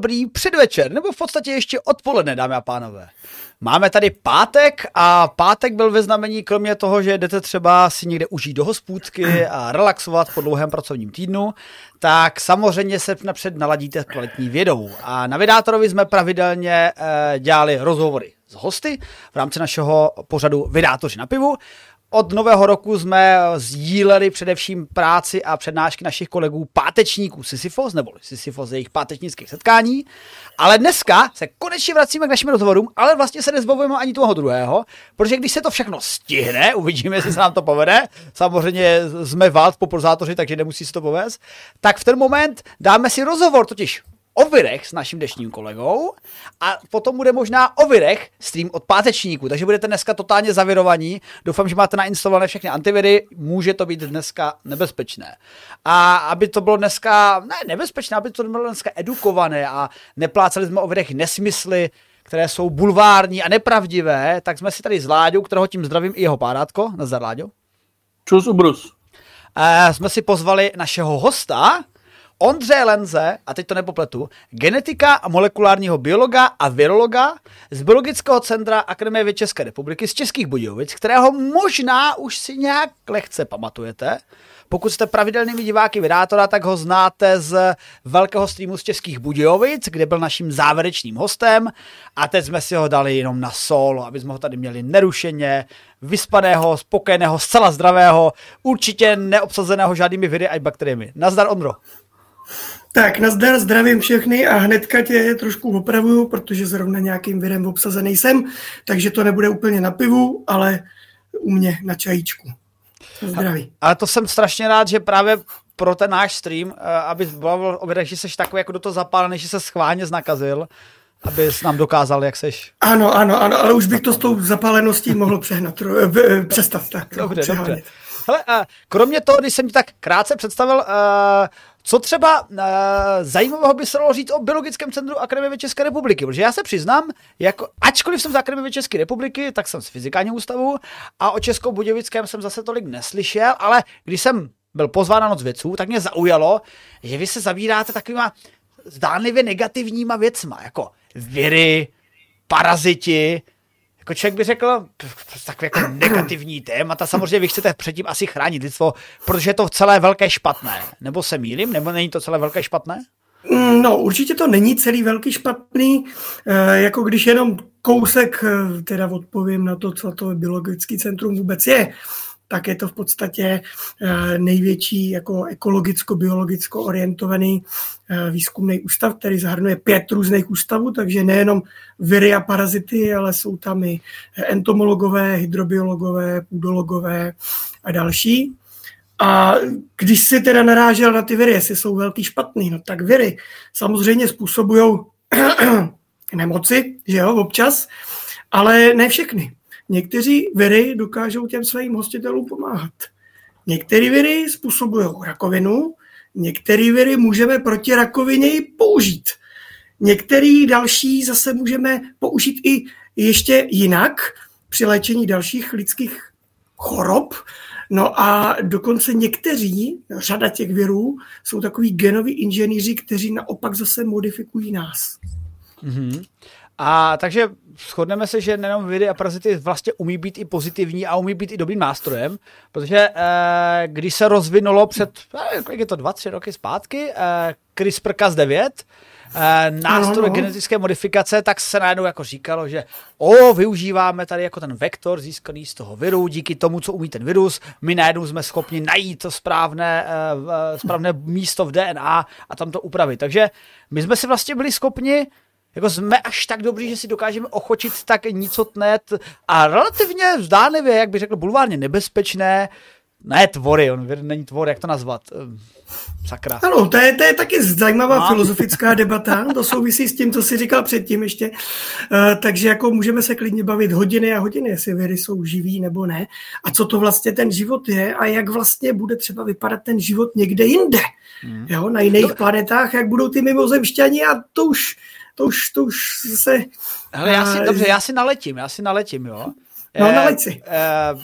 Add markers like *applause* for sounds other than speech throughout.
dobrý předvečer, nebo v podstatě ještě odpoledne, dámy a pánové. Máme tady pátek a pátek byl ve znamení, kromě toho, že jdete třeba si někde užít do hospůdky a relaxovat po dlouhém pracovním týdnu, tak samozřejmě se napřed naladíte kvalitní vědou. A na Vydátorovi jsme pravidelně e, dělali rozhovory s hosty v rámci našeho pořadu Vydátoři na pivu. Od nového roku jsme sdíleli především práci a přednášky našich kolegů pátečníků Sisyfos, nebo Sisyfos jejich pátečnických setkání. Ale dneska se konečně vracíme k našim rozhovorům, ale vlastně se nezbavujeme ani toho druhého, protože když se to všechno stihne, uvidíme, jestli se nám to povede, samozřejmě jsme vált po prozátoři, takže nemusí se to povést, tak v ten moment dáme si rozhovor, totiž o virech s naším dnešním kolegou a potom bude možná o virech stream od pátečníku, takže budete dneska totálně zavirovaní. Doufám, že máte nainstalované všechny antiviry, může to být dneska nebezpečné. A aby to bylo dneska, ne nebezpečné, aby to bylo dneska edukované a nepláceli jsme o virech nesmysly, které jsou bulvární a nepravdivé, tak jsme si tady s Láďou, kterého tím zdravím i jeho párátko, nazdar Láďo. Čus ubrus. E, jsme si pozvali našeho hosta, Ondře Lenze, a teď to nepopletu, genetika a molekulárního biologa a virologa z Biologického centra Akademie věd České republiky z Českých Budějovic, kterého možná už si nějak lehce pamatujete. Pokud jste pravidelnými diváky Vydátora, tak ho znáte z velkého streamu z Českých Budějovic, kde byl naším závěrečným hostem a teď jsme si ho dali jenom na solo, aby jsme ho tady měli nerušeně, vyspaného, spokojeného, zcela zdravého, určitě neobsazeného žádnými viry a bakteriemi. Nazdar Ondro. Tak, nazdar, zdravím všechny a hnedka tě trošku opravuju, protože zrovna nějakým virem obsazený jsem, takže to nebude úplně na pivu, ale u mě na čajíčku. Zdraví. Ale to jsem strašně rád, že právě pro ten náš stream, eh, aby bylo o že jsi takový jako do toho zapálený, že se schválně znakazil, aby jsi nám dokázal, jak seš. Ano, ano, ano, ale už bych to s tou zapáleností mohl přehnat, eh, přestat. Tak, dobře, dobře. Hele, kromě toho, když jsem ti tak krátce představil, uh, co třeba uh, zajímavého by se dalo říct o Biologickém centru Akademie České republiky? Protože já se přiznám, jako, ačkoliv jsem z Akademie České republiky, tak jsem z fyzikálního ústavu a o Českou Budějovickém jsem zase tolik neslyšel, ale když jsem byl pozván na noc věců, tak mě zaujalo, že vy se zabíráte takovýma zdánlivě negativníma věcma, jako viry, paraziti, jako člověk by řekl, takový jako negativní témata, samozřejmě vy chcete předtím asi chránit lidstvo, protože je to celé velké špatné. Nebo se mýlím, nebo není to celé velké špatné? Mm, no, určitě to není celý velký špatný, e, jako když jenom kousek, eh, teda odpovím na to, co to biologický centrum vůbec je tak je to v podstatě eh, největší jako ekologicko-biologicko orientovaný eh, výzkumný ústav, který zahrnuje pět různých ústavů, takže nejenom viry a parazity, ale jsou tam i entomologové, hydrobiologové, půdologové a další. A když si teda narážel na ty viry, jestli jsou velký špatný, no tak viry samozřejmě způsobují *clears throat* nemoci, že jo, občas, ale ne všechny. Někteří viry dokážou těm svým hostitelům pomáhat. Některé viry způsobují rakovinu, některé viry můžeme proti rakovině i použít. Některé další zase můžeme použít i ještě jinak při léčení dalších lidských chorob. No a dokonce někteří, řada těch virů, jsou takový genoví inženýři, kteří naopak zase modifikují nás. Mm-hmm. A takže shodneme se, že nejenom viry a parazity vlastně umí být i pozitivní a umí být i dobrým nástrojem, protože eh, když se rozvinulo před, eh, kolik je to, dva, tři roky zpátky, eh, CRISPR-Cas9, eh, nástroj no, no. genetické modifikace, tak se najednou jako říkalo, že o, využíváme tady jako ten vektor získaný z toho viru, díky tomu, co umí ten virus, my najednou jsme schopni najít to správné, eh, správné místo v DNA a tam to upravit. Takže my jsme si vlastně byli schopni jako jsme až tak dobří, že si dokážeme ochočit tak nicotné a relativně zdánlivě, jak by řekl, bulvárně nebezpečné, ne tvory, on není tvor, jak to nazvat? Ehm, sakra. Ano, to je, to je taky zajímavá Mám. filozofická debata, to souvisí s tím, co jsi říkal předtím ještě. Uh, takže jako můžeme se klidně bavit hodiny a hodiny, jestli věry jsou živí nebo ne. A co to vlastně ten život je a jak vlastně bude třeba vypadat ten život někde jinde. Hmm. Jo, na jiných no. planetách, jak budou ty mimozemšťani a to už to už, to už se... Hele, já si, uh, dobře, já si naletím, já si naletím, jo. No, eh, naleď si. Eh,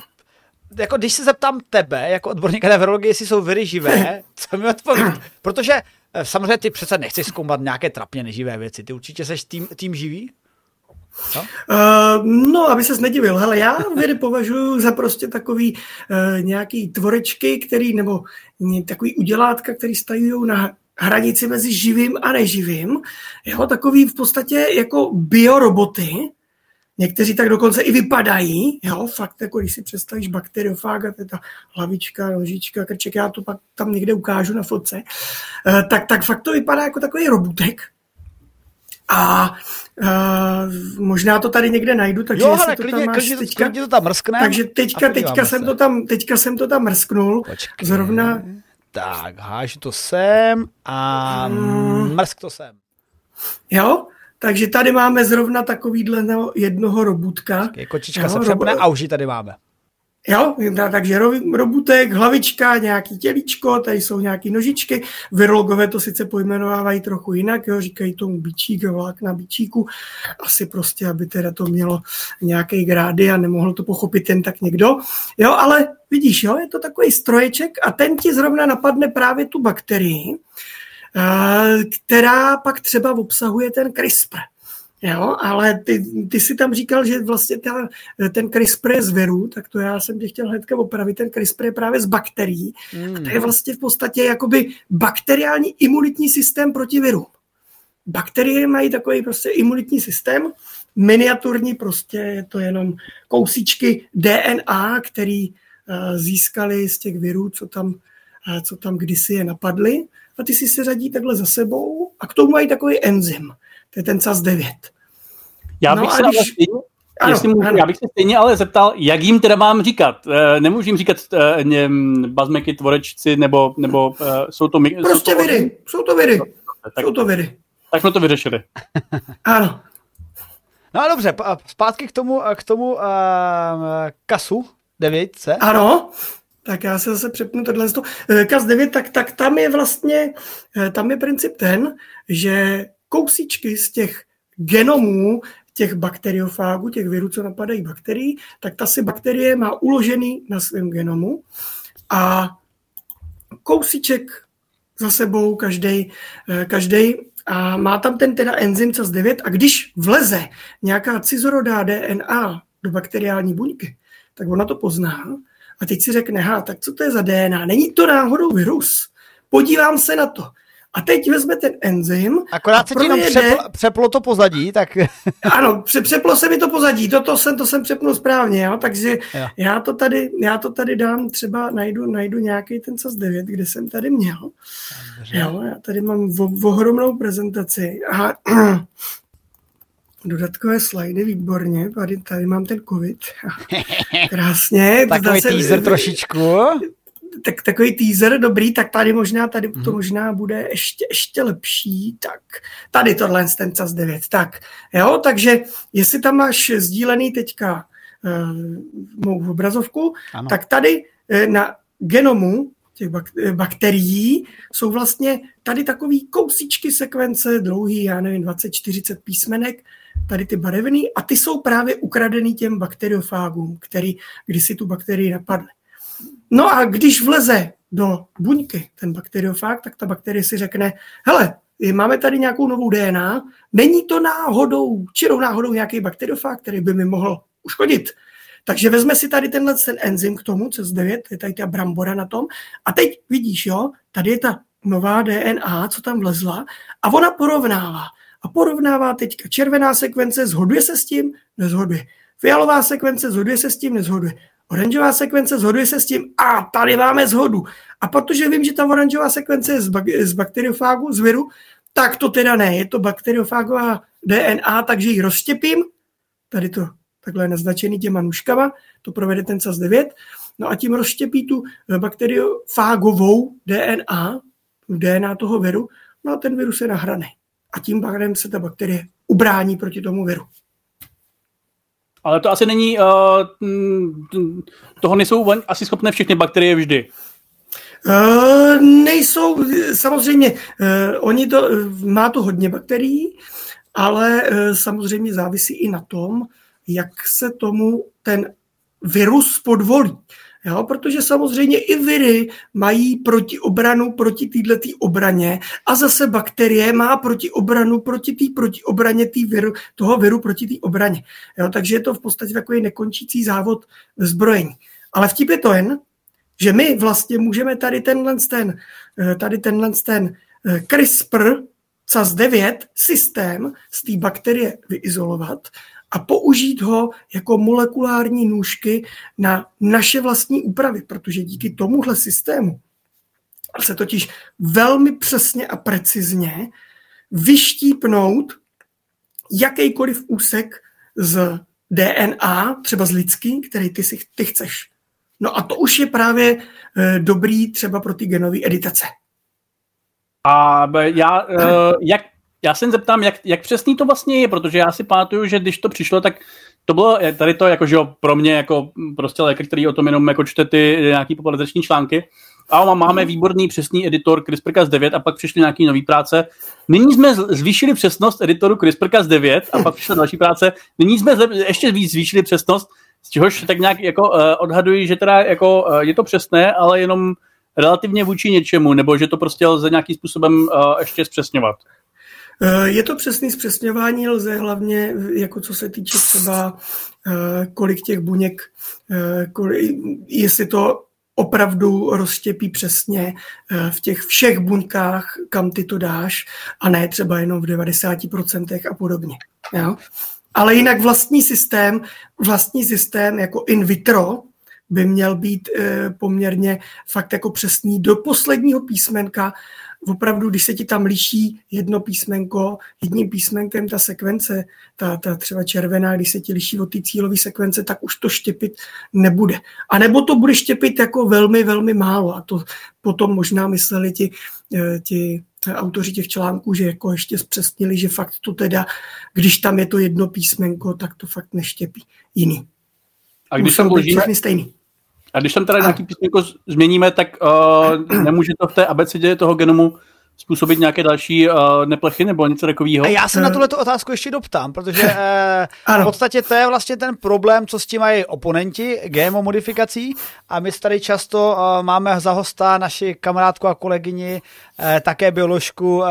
jako když se zeptám tebe, jako odborníka na virologii, jestli jsou viry živé, *laughs* co mi odpovíš? Protože eh, samozřejmě ty přece nechceš zkoumat nějaké trapně neživé věci. Ty určitě seš tým, tým živý? No? Uh, no, aby ses nedivil. Hele, já vědy považuji za prostě takový uh, nějaký tvorečky, který, nebo takový udělátka, který stají na hranici mezi živým a neživým. Jo, takový v podstatě jako bioroboty, Někteří tak dokonce i vypadají, jo, fakt, jako když si představíš bakteriofág a ta hlavička, nožička, krček, já to pak tam někde ukážu na fotce, eh, tak, tak fakt to vypadá jako takový robutek. A uh, možná to tady někde najdu, takže jo, hele, to klidně, tam máš klidně, teďka, klidně to tam mrskne. takže teďka, teďka, jsem to tam, teďka jsem to tam mrsknul. Počkej. Zrovna. Tak, hážu to sem a mrsk to sem. Jo, takže tady máme zrovna takovýhle jednoho robutka. Kočička jo, se přepne a už tady máme. Jo, takže robutek, hlavička, nějaký tělíčko, tady jsou nějaké nožičky. Virologové to sice pojmenovávají trochu jinak, jo, říkají tomu bičík, vlákna bičíku. Asi prostě, aby teda to mělo nějaký grády a nemohl to pochopit jen tak někdo. Jo, ale vidíš, jo, je to takový stroječek a ten ti zrovna napadne právě tu bakterii, Eh, která pak třeba obsahuje ten CRISPR. Jo, ale ty, ty si tam říkal, že vlastně ta, ten CRISPR je z viru, tak to já jsem tě chtěl hnedka opravit. Ten CRISPR je právě z bakterií. Mm. A to je vlastně v podstatě jakoby bakteriální imunitní systém proti viru. Bakterie mají takový prostě imunitní systém, miniaturní, prostě je to jenom kousíčky DNA, který uh, získali z těch virů, co tam, uh, co tam kdysi je napadly a ty si se řadí takhle za sebou a k tomu mají takový enzym. To je ten SAS9. Já bych no se když... ano, jestli můžu, ano. já bych se stejně ale zeptal, jak jim teda mám říkat. E, nemůžu jim říkat e, ně, bazmeky, tvorečci, nebo, nebo e, jsou to... Prostě jsou to viry, jsou to viry. Tak, jsou to viry. Tak jsme to vyřešili. *laughs* ano. No a dobře, zpátky k tomu, k tomu uh, kasu 9 Ano, tak já se zase přepnu tohle. KAS 9, tak, tak tam je vlastně, eh, tam je princip ten, že kousíčky z těch genomů těch bakteriofágů, těch virů, co napadají bakterií, tak ta si bakterie má uložený na svém genomu a kousíček za sebou každý, eh, každý a má tam ten teda enzym CAS9 a když vleze nějaká cizorodá DNA do bakteriální buňky, tak ona to pozná a teď si řekne, ha, tak co to je za DNA? Není to náhodou virus? Podívám se na to. A teď vezme ten enzym. Akorát se ti jenom přeplo, přeplo to pozadí, tak... *laughs* ano, pře, přeplo se mi to pozadí, to, to, jsem, to jsem přepnul správně, jo? takže jo. Já, to tady, já to tady dám, třeba najdu, najdu nějaký ten CAS 9, kde jsem tady měl. Jo, já tady mám ohromnou prezentaci a *clears throat* dodatkové slajdy, výborně, tady, tady mám ten covid. *laughs* Krásně. *laughs* takový teaser trošičku. Tak, takový teaser, dobrý, tak tady možná, tady to mhm. možná bude ještě, ještě lepší, tak tady tohle ten CAS 9, tak jo, takže jestli tam máš sdílený teďka uh, mou obrazovku, ano. tak tady uh, na genomu těch eh, bakterií jsou vlastně tady takový kousíčky sekvence dlouhý, já nevím, 20-40 písmenek, tady ty barevný, a ty jsou právě ukradený těm bakteriofágům, který kdysi tu bakterii napadly. No a když vleze do buňky ten bakteriofág, tak ta bakterie si řekne, hele, máme tady nějakou novou DNA, není to náhodou, čirou náhodou nějaký bakteriofág, který by mi mohl uškodit. Takže vezme si tady tenhle ten enzym k tomu, CES9, je tady ta brambora na tom, a teď vidíš, jo, tady je ta nová DNA, co tam vlezla, a ona porovnává a porovnává teďka červená sekvence, zhoduje se s tím, nezhoduje. Fialová sekvence zhoduje se s tím, nezhoduje. Oranžová sekvence zhoduje se s tím a tady máme zhodu. A protože vím, že ta oranžová sekvence je z, bak- z bakteriofágu, z viru, tak to teda ne, je to bakteriofágová DNA, takže ji rozštěpím, tady to takhle naznačený těma nůžkama, to provede ten CAS9, no a tím rozštěpí tu bakteriofágovou DNA, DNA toho viru, no a ten virus je nahraný a tím pádem se ta bakterie ubrání proti tomu viru. Ale to asi není, uh, toho nejsou asi schopné všechny bakterie vždy. Uh, nejsou, samozřejmě, uh, oni to, uh, má to hodně bakterií, ale uh, samozřejmě závisí i na tom, jak se tomu ten virus podvolí. Jo, protože samozřejmě i viry mají protiobranu proti této obraně a zase bakterie má protiobranu proti té protiobraně tý viru, toho viru proti té obraně. Jo, takže je to v podstatě takový nekončící závod ve zbrojení. Ale vtip je to jen, že my vlastně můžeme tady tenhle ten, eh, tady tenhle ten eh, CRISPR Cas9 systém z té bakterie vyizolovat a použít ho jako molekulární nůžky na naše vlastní úpravy, protože díky tomuhle systému se totiž velmi přesně a precizně vyštípnout jakýkoliv úsek z DNA, třeba z lidský, který ty, si, ty chceš. No a to už je právě e, dobrý třeba pro ty genové editace. A já, e, jak já se zeptám, jak, jak přesný to vlastně je, protože já si pamatuju, že když to přišlo, tak to bylo tady to jako, že jo, pro mě jako prostě lékař, který o tom jenom jako čte ty nějaký popularizační články. A máme výborný přesný editor CRISPR-Cas9 a pak přišly nějaký nový práce. Nyní jsme zvýšili přesnost editoru CRISPR-Cas9 a pak přišla další práce. Nyní jsme ještě víc zvýšili přesnost, z čehož tak nějak jako uh, odhaduji, že teda jako uh, je to přesné, ale jenom relativně vůči něčemu, nebo že to prostě lze nějakým způsobem uh, ještě zpřesňovat. Eh, je to přesný zpřesňování, lze hlavně, jako co se týče třeba eh, kolik těch buněk, eh, kolik, jestli to opravdu rozštěpí přesně v těch všech buňkách, kam ty to dáš, a ne třeba jenom v 90% a podobně. Jo? Ale jinak vlastní systém, vlastní systém jako in vitro by měl být poměrně fakt jako přesný do posledního písmenka opravdu, když se ti tam liší jedno písmenko, jedním písmenkem ta sekvence, ta, ta třeba červená, když se ti liší od té cílové sekvence, tak už to štěpit nebude. A nebo to bude štěpit jako velmi, velmi málo. A to potom možná mysleli ti, eh, ti autoři těch článků, že jako ještě zpřesnili, že fakt to teda, když tam je to jedno písmenko, tak to fakt neštěpí jiný. A když tam vložíme, stejný. A když tam teda nějaký písmenko změníme, tak uh, nemůže to v té abecedě toho genomu způsobit nějaké další uh, neplechy nebo něco takového? A já se na tuhle otázku ještě doptám, protože *laughs* uh, v podstatě to je vlastně ten problém, co s tím mají oponenti GMO modifikací. A my tady často uh, máme za hosta naši kamarádku a kolegyni, uh, také bioložku uh,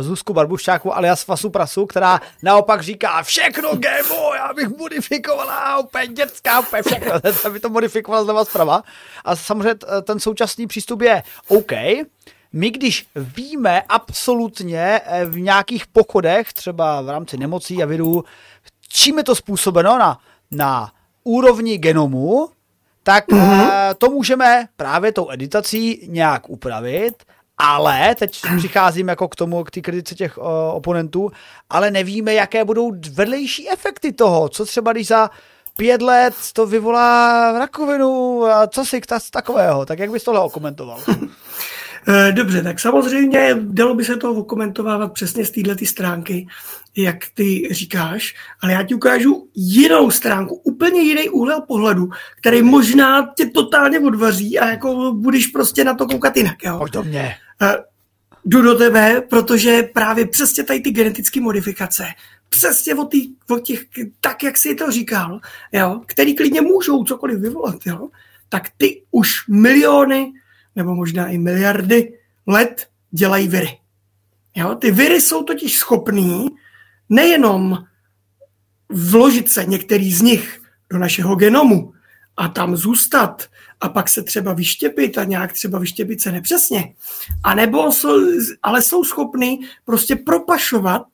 Zuzku Barbuščáku alias Fasu Prasu, která naopak říká všechno GMO, já bych modifikovala, úplně dětská, úplně všechno, *laughs* aby to modifikovala zleva zprava. A samozřejmě ten současný přístup je OK, my když víme absolutně eh, v nějakých pochodech, třeba v rámci nemocí a virů, čím je to způsobeno na, na úrovni genomu, tak mm-hmm. to můžeme právě tou editací nějak upravit, ale teď přicházím jako k tomu, k té kritice těch uh, oponentů, ale nevíme, jaké budou vedlejší efekty toho, co třeba když za pět let to vyvolá rakovinu a co si takového, tak jak bys tohle okomentoval? *laughs* Eh, dobře, tak samozřejmě dalo by se to okomentovávat přesně z této stránky, jak ty říkáš, ale já ti ukážu jinou stránku, úplně jiný úhel pohledu, který možná tě totálně odvaří a jako budeš prostě na to koukat jinak. Jo? Pojď do mě. Eh, jdu do tebe, protože právě přesně tady ty genetické modifikace, přesně o, tý, o těch, tak jak jsi to říkal, jo, který klidně můžou cokoliv vyvolat, jo, tak ty už miliony nebo možná i miliardy let dělají viry. Jo? Ty viry jsou totiž schopný nejenom vložit se některý z nich do našeho genomu a tam zůstat a pak se třeba vyštěpit a nějak třeba vyštěpit se nepřesně. A nebo jsou, ale jsou schopný prostě propašovat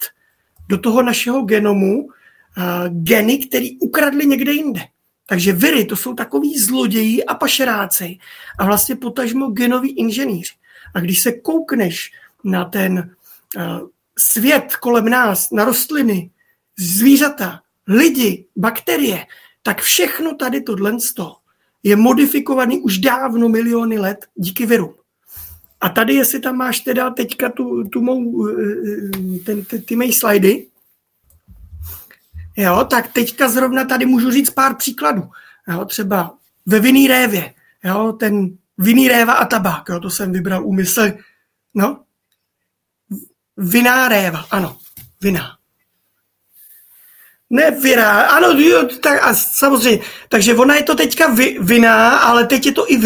do toho našeho genomu uh, geny, který ukradli někde jinde. Takže viry to jsou takový zloději a pašeráci a vlastně potažmo genoví inženýři. A když se koukneš na ten uh, svět kolem nás, na rostliny, zvířata, lidi, bakterie, tak všechno tady tohle je modifikovaný už dávno miliony let díky viru. A tady, jestli tam máš teda teďka tu, tu mou, eh, eh, ten, ty, ty mé slajdy, Jo, tak teďka zrovna tady můžu říct pár příkladů. Jo, třeba ve vinný révě, jo, ten vinný réva a tabák, jo, to jsem vybral úmysl. No, viná réva, ano, vina. Ne, vira, ano, jo, tak a samozřejmě. Takže ona je to teďka vi, vina, ale teď je to i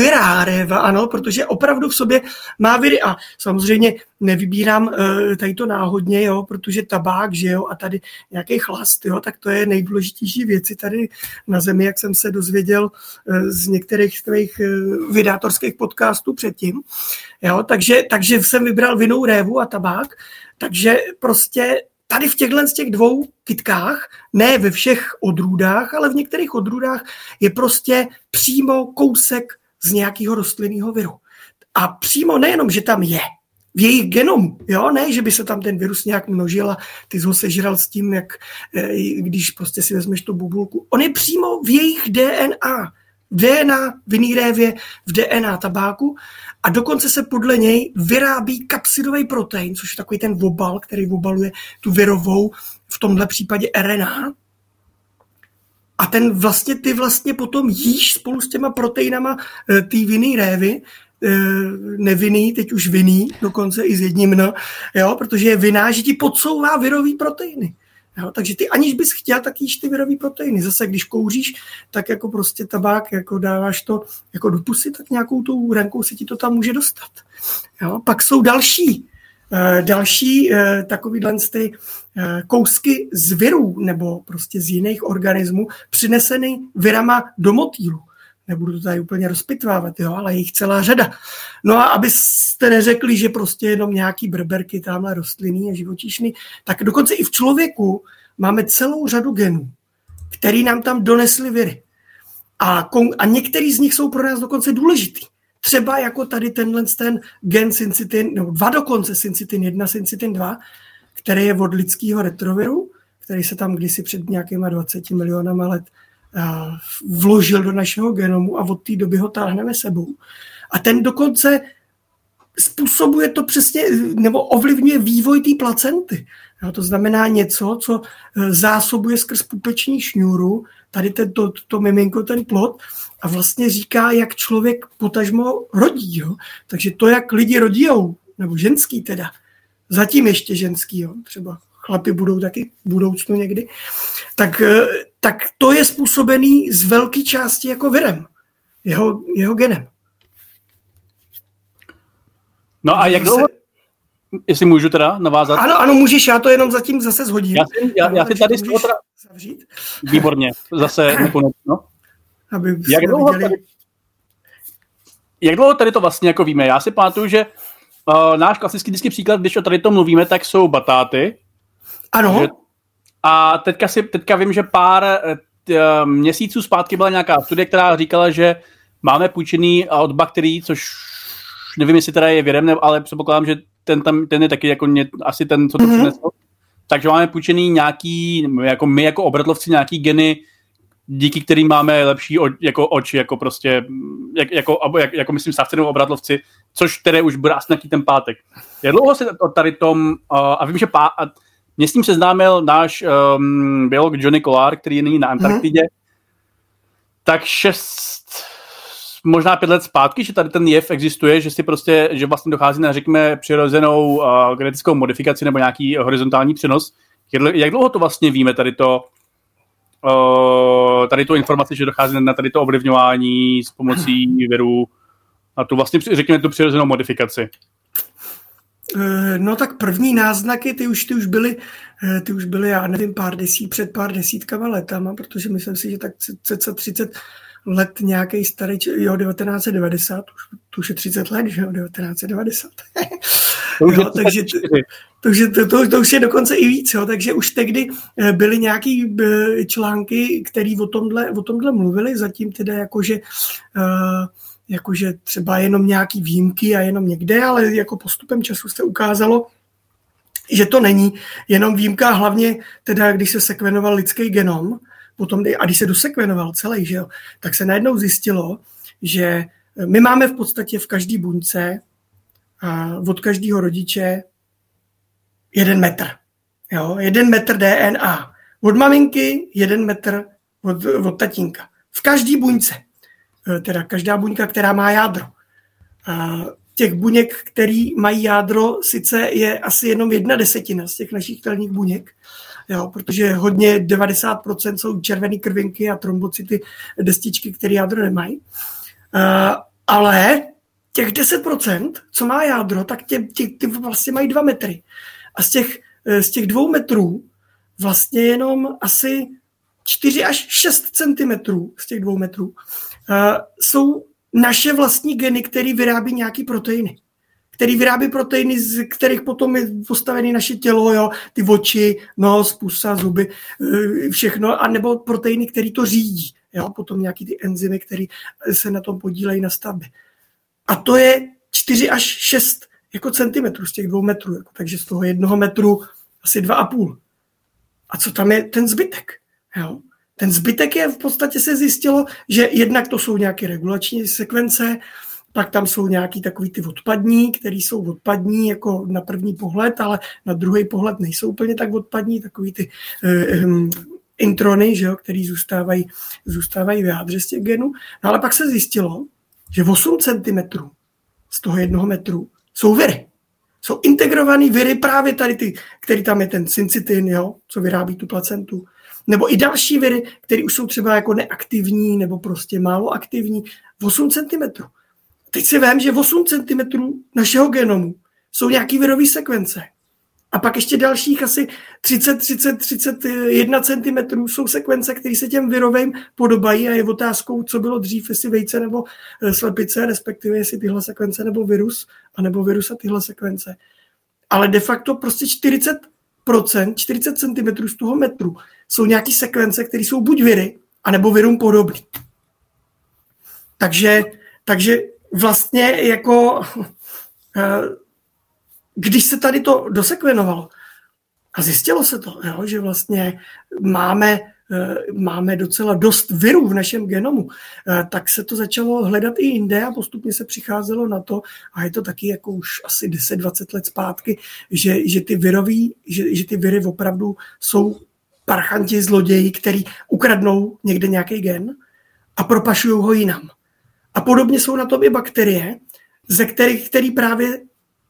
réva, ano, protože opravdu v sobě má viry. A samozřejmě nevybírám uh, tady to náhodně, jo, protože tabák, že jo, a tady nějaký chlast, jo, tak to je nejdůležitější věci tady na zemi, jak jsem se dozvěděl uh, z některých svých uh, vydátorských podcastů předtím. Jo, takže, takže jsem vybral vinou révu a tabák, takže prostě tady v těchto z těch dvou kytkách, ne ve všech odrůdách, ale v některých odrůdách je prostě přímo kousek z nějakého rostlinného viru. A přímo nejenom, že tam je, v jejich genomu, jo, ne, že by se tam ten virus nějak množil a ty jsi ho sežral s tím, jak eh, když prostě si vezmeš tu bubulku. On je přímo v jejich DNA. V DNA vinný révě, v DNA tabáku a dokonce se podle něj vyrábí kapsidový protein, což je takový ten obal, který obaluje tu virovou, v tomhle případě RNA. A ten vlastně, ty vlastně potom jíš spolu s těma proteinama eh, ty vinný révy, eh, nevinný, teď už vinný, dokonce i s jedním no, jo, protože je vinná, že ti podsouvá virový proteiny. Jo, takže ty aniž bys chtěl, tak jíš ty virový proteiny. Zase, když kouříš, tak jako prostě tabák, jako dáváš to jako do pusy, tak nějakou tou rankou se ti to tam může dostat. Jo, pak jsou další, uh, další uh, takovýhle ty uh, kousky z virů nebo prostě z jiných organismů přineseny virama do motýlu nebudu to tady úplně rozpitvávat, jo, ale jich celá řada. No a abyste neřekli, že prostě jenom nějaký brberky tamhle rostliny a živočišný, tak dokonce i v člověku máme celou řadu genů, který nám tam donesly viry. A, a některý z nich jsou pro nás dokonce důležitý. Třeba jako tady tenhle ten gen syncytin, nebo dva dokonce, syncytin 1, syncytin 2, který je od lidského retroviru, který se tam kdysi před nějakýma 20 milionama let vložil do našeho genomu a od té doby ho táhneme sebou. A ten dokonce způsobuje to přesně, nebo ovlivňuje vývoj té placenty. Jo, to znamená něco, co e, zásobuje skrz pupeční šňůru, tady ten, to, to miminko, ten plod, a vlastně říká, jak člověk potažmo rodí. Jo. Takže to, jak lidi rodijou, nebo ženský teda, zatím ještě ženský, jo, třeba chlapi budou taky v budoucnu někdy, tak, eh, tak to je způsobený z velké části jako virem, jeho, jeho genem. No a jak dlouho, jestli můžu teda navázat? Ano, ano, můžeš, já to jenom zatím zase zhodím. Já, si, já, já si tady z toho teda... Zavřít. Výborně, zase *laughs* nakonec, no. Aby jak dlouho, tady, jak dlouho tady to vlastně jako víme? Já si pamatuju, že uh, náš klasický vždycky příklad, když o tady to mluvíme, tak jsou batáty, ano. Že, a teďka, si, teďka vím, že pár eh, t, eh, měsíců zpátky byla nějaká studie, která říkala, že máme půjčený od bakterií, což nevím, jestli teda je věrem, ale předpokládám, že ten, tam, ten je taky jako ně, asi ten, co to mm-hmm. přinesl. Takže máme půjčený nějaký, jako my jako obratlovci, nějaký geny, díky kterým máme lepší o, jako oči, jako prostě, jak, jako, jak, jako myslím savci nebo obratlovci, což tedy už bude asi nějaký ten pátek. Jak dlouho se tady tom, uh, a vím, že pá, a mě s tím seznámil náš um, biolog Johnny Kolar, který není na Antarktidě, mm-hmm. tak šest, možná pět let zpátky, že tady ten jev existuje, že si prostě, že vlastně dochází na, řekněme, přirozenou uh, genetickou modifikaci nebo nějaký horizontální přenos. Jak dlouho to vlastně víme, tady to, uh, tady tu informaci, že dochází na tady to ovlivňování s pomocí virů a tu vlastně, řekněme, tu přirozenou modifikaci? Eh, no tak první náznaky, ty už, ty už byly, eh, ty už byly, já nevím, pár desít, před pár desítkama letama, protože myslím si, že tak cca 30 let nějaký starý, jo, 1990, už, to už je 30 let, že jo, 1990. To jo, takže to, to, to, to už je dokonce i víc, jo, takže už tehdy eh, byly nějaký články, které o tomhle, o tomhle mluvili, zatím teda jakože uh, jakože třeba jenom nějaký výjimky a jenom někde, ale jako postupem času se ukázalo, že to není jenom výjimka, hlavně teda, když se sekvenoval lidský genom, potom, a když se dosekvenoval celý, že jo, tak se najednou zjistilo, že my máme v podstatě v každé buňce od každého rodiče jeden metr. Jo, jeden metr DNA. Od maminky jeden metr od, od tatínka. V každé buňce. Eh, teda každá buňka, která má jádro. A těch buněk, který mají jádro, sice je asi jenom jedna desetina z těch našich telních buněk, jo, protože hodně 90% jsou červené krvinky a trombocyty, destičky, které jádro nemají. Uh, ale těch 10%, co má jádro, tak tě, tě, ty vlastně mají dva metry. A z těch, eh, z těch dvou metrů vlastně jenom asi 4 až 6 centimetrů z těch dvou metrů jsou naše vlastní geny, které vyrábí nějaký proteiny který vyrábí proteiny, z kterých potom je postavené naše tělo, jo, ty oči, nos, pusa, zuby, eh, všechno, a nebo proteiny, které to řídí, jo, potom nějaký ty enzymy, které se na tom podílejí na stavbě. A to je 4 až 6 jako centimetrů z těch dvou metrů, jako, takže z toho jednoho metru asi dva a půl. A co tam je ten zbytek? Jo? Ten zbytek je v podstatě se zjistilo, že jednak to jsou nějaké regulační sekvence, pak tam jsou nějaký takový ty odpadní, které jsou odpadní jako na první pohled, ale na druhý pohled nejsou úplně tak odpadní, takový ty um, introny, že jo, který zůstávají, zůstávají v jádře z těch genů. No ale pak se zjistilo, že 8 cm z toho jednoho metru jsou viry. Jsou integrovaný viry právě tady ty, který tam je ten syncytin, jo, co vyrábí tu placentu. Nebo i další viry, které už jsou třeba jako neaktivní nebo prostě málo aktivní. 8 cm. Teď si vím, že 8 cm našeho genomu jsou nějaký virové sekvence. A pak ještě dalších asi 30, 30, 31 cm jsou sekvence, které se těm virovým podobají a je otázkou, co bylo dřív, jestli vejce nebo eh, slepice, respektive jestli tyhle sekvence nebo virus, anebo virus a tyhle sekvence. Ale de facto prostě 40% 40 cm z toho metru jsou nějaké sekvence, které jsou buď viry, anebo virům podobný. Takže, takže vlastně jako eh, když se tady to dosekvenovalo a zjistilo se to, jo, že vlastně máme, eh, máme docela dost virů v našem genomu, eh, tak se to začalo hledat i jinde a postupně se přicházelo na to, a je to taky jako už asi 10-20 let zpátky, že, že, ty virový, že, že ty viry opravdu jsou parchanti, zloději, který ukradnou někde nějaký gen a propašují ho jinam. A podobně jsou na tom i bakterie, ze kterých, který právě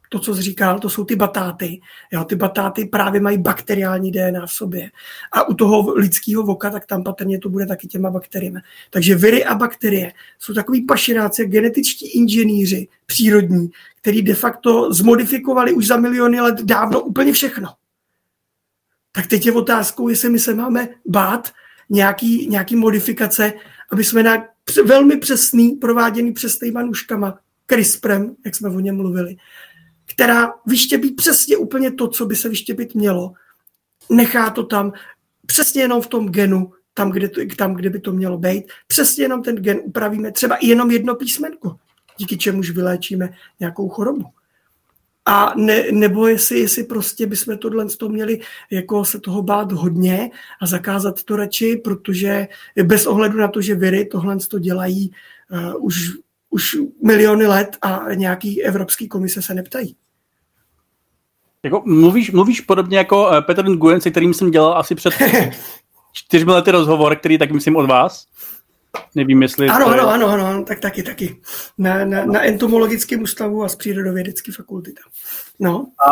to, co jsi říkal, to jsou ty batáty. Jo, ty batáty právě mají bakteriální DNA v sobě. A u toho lidského voka, tak tam patrně to bude taky těma bakteriemi. Takže viry a bakterie jsou takový paširáci, genetičtí inženýři přírodní, který de facto zmodifikovali už za miliony let dávno úplně všechno. Tak teď je otázkou, jestli my se máme bát nějaký, nějaký modifikace, aby jsme na velmi přesný, prováděný přesnýma nůžkama, CRISPRem, jak jsme o něm mluvili, která vyštěpí přesně úplně to, co by se vyštěpit mělo. Nechá to tam přesně jenom v tom genu, tam kde, to, tam, kde by to mělo být. Přesně jenom ten gen upravíme, třeba i jenom jedno písmenko, díky čemuž vyléčíme nějakou chorobu. A ne, nebo jestli, jestli prostě bychom tohle to měli jako se toho bát hodně a zakázat to radši, protože bez ohledu na to, že viry tohle to dělají uh, už už miliony let a nějaký evropský komise se neptají. Jako mluvíš, mluvíš podobně jako eh, Petr Nguyen, se kterým jsem dělal asi před *laughs* čtyřmi lety rozhovor, který tak myslím od vás. Nevím, jestli... Ano, ano, ano, ano, tak taky, taky. Na, na, na entomologickém ústavu a z přírodovědecké fakulty tam. No. A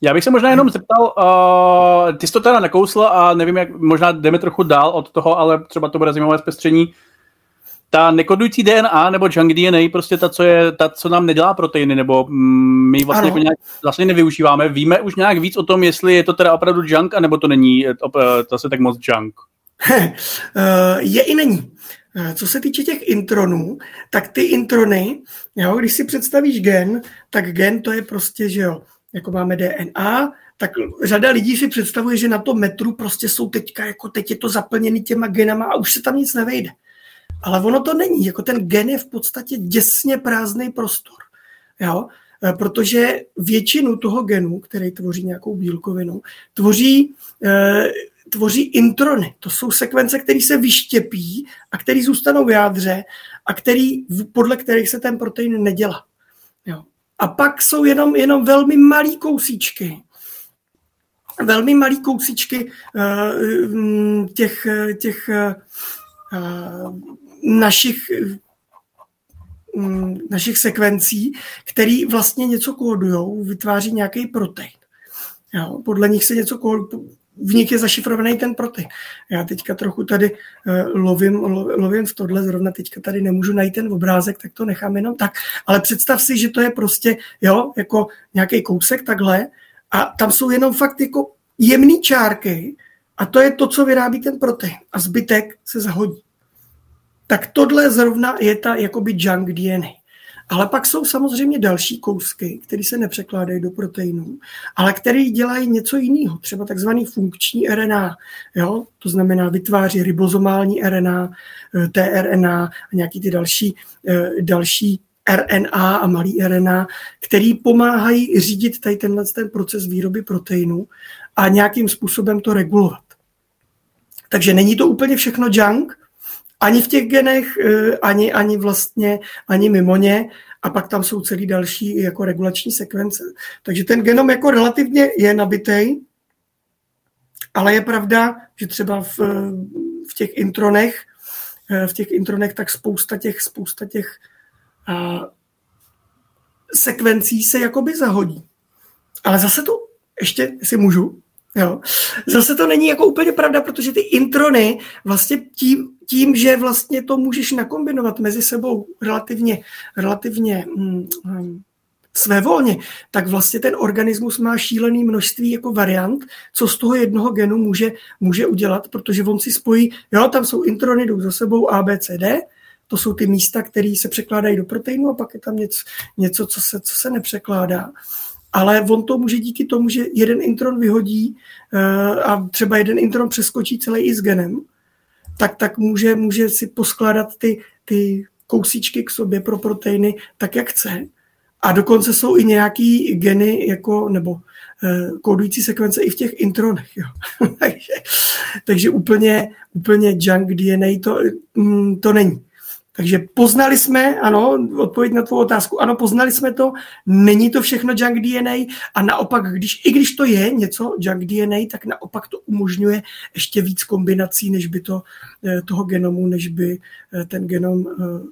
já bych se možná jenom zeptal, uh, ty jsi to teda nakousl a nevím, jak možná jdeme trochu dál od toho, ale třeba to bude zajímavé zpestření ta nekodující DNA nebo junk DNA, prostě ta, co, je, ta, co nám nedělá proteiny, nebo mm, my vlastně, jako nějak, vlastně nevyužíváme. Víme už nějak víc o tom, jestli je to teda opravdu junk, anebo to není uh, zase tak moc junk? Je i není. Co se týče těch intronů, tak ty introny, jo, když si představíš gen, tak gen to je prostě, že jo, jako máme DNA, tak řada lidí si představuje, že na tom metru prostě jsou teďka, jako teď je to zaplněný těma genama a už se tam nic nevejde. Ale ono to není. Jako ten gen je v podstatě děsně prázdný prostor. Jo? E, protože většinu toho genu, který tvoří nějakou bílkovinu, tvoří, eh, tvoří introny. To jsou sekvence, které se vyštěpí a které zůstanou v jádře a který, podle kterých se ten protein nedělá. Jo. A pak jsou jenom, jenom velmi malý kousíčky, velmi malý kousíčky uh, těch, těch uh, našich mm, našich sekvencí, který vlastně něco kódují, vytváří nějaký protein. Jo, podle nich se něco v nich je zašifrovaný ten protein. Já teďka trochu tady uh, lovím, lovím v tohle, zrovna teďka tady nemůžu najít ten obrázek, tak to nechám jenom tak. Ale představ si, že to je prostě, jo, jako nějaký kousek takhle a tam jsou jenom fakt jako jemný čárky a to je to, co vyrábí ten protein a zbytek se zahodí. Tak tohle zrovna je ta jakoby junk DNA. Ale pak jsou samozřejmě další kousky, které se nepřekládají do proteinů, ale které dělají něco jiného, třeba takzvaný funkční RNA. Jo? To znamená, vytváří ribozomální RNA, eh, tRNA a nějaký ty další, eh, další RNA a malý RNA, který pomáhají řídit tady tenhle ten proces výroby proteinů a nějakým způsobem to regulovat. Takže není to úplně všechno junk, ani v těch genech, eh, ani, ani vlastně, ani mimo ně. A pak tam jsou celý další jako regulační sekvence. Takže ten genom jako relativně je nabitý, ale je pravda, že třeba v, v těch intronech, eh, v těch intronech tak spousta těch, spousta těch a, sekvencí se jakoby zahodí. Ale zase to, ještě si můžu, Jo. Zase to není jako úplně pravda, protože ty introny vlastně tím, tím, že vlastně to můžeš nakombinovat mezi sebou relativně, relativně mm, mm, svévolně, tak vlastně ten organismus má šílený množství jako variant, co z toho jednoho genu může, může udělat, protože on si spojí, jo, tam jsou introny, jdou za sebou A, B, C, D, to jsou ty místa, které se překládají do proteinu a pak je tam něco, něco co, se, co se nepřekládá. Ale on to může díky tomu, že jeden intron vyhodí uh, a třeba jeden intron přeskočí celý i s genem, tak, tak může, může si poskládat ty, ty kousíčky k sobě pro proteiny tak, jak chce. A dokonce jsou i nějaký geny, jako, nebo uh, kódující sekvence i v těch intronech. Jo. *laughs* takže, takže úplně, úplně junk DNA to, mm, to není. Takže poznali jsme, ano, odpověď na tvou otázku, ano, poznali jsme to, není to všechno junk DNA a naopak, když, i když to je něco junk DNA, tak naopak to umožňuje ještě víc kombinací, než by to, eh, toho genomu, než by eh, ten genom, eh,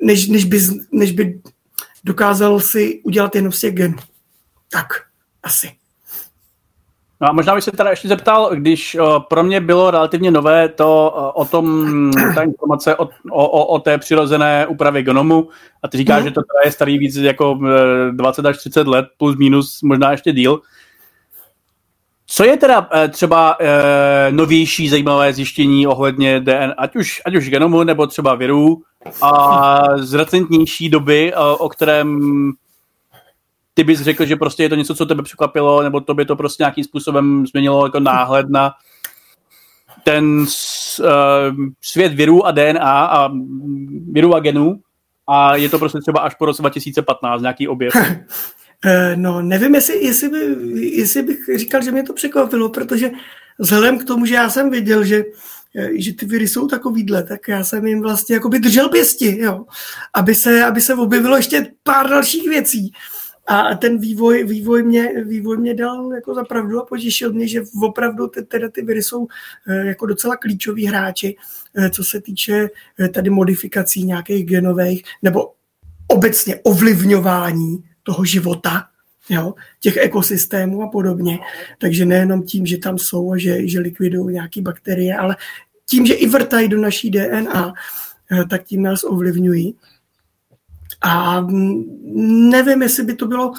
než, než, by, než by dokázal si udělat jenom z těch genů. Tak, asi. No a možná bych se teda ještě zeptal, když uh, pro mě bylo relativně nové to uh, o tom, ta informace o, o, o té přirozené úpravě genomu a ty říkáš, mm. že to teda je starý víc jako uh, 20 až 30 let, plus minus, možná ještě díl. Co je teda uh, třeba novější zajímavé zjištění ohledně DNA, ať už, ať už genomu nebo třeba virů a z recentnější doby, o kterém ty bys řekl, že prostě je to něco, co tebe překvapilo, nebo to by to prostě nějakým způsobem změnilo jako náhled na ten uh, svět virů a DNA a virů a genů a je to prostě třeba až po roce 2015 nějaký objev. *laughs* Eh, no, nevím, jestli, jestli, by, jestli bych říkal, že mě to překvapilo, protože vzhledem k tomu, že já jsem viděl, že eh, že ty viry jsou takovýhle, tak já jsem jim vlastně jako by držel pěsti, jo, aby se, aby se objevilo ještě pár dalších věcí. A ten vývoj, vývoj, mě, vývoj mě dal jako za pravdu a potěšil mě, že opravdu ty, teda ty viry jsou eh, jako docela klíčoví hráči, eh, co se týče eh, tady modifikací nějakých genových nebo obecně ovlivňování toho života, jo, těch ekosystémů a podobně. Takže nejenom tím, že tam jsou a že, že likvidují nějaké bakterie, ale tím, že i vrtají do naší DNA, tak tím nás ovlivňují. A nevím, jestli by to bylo,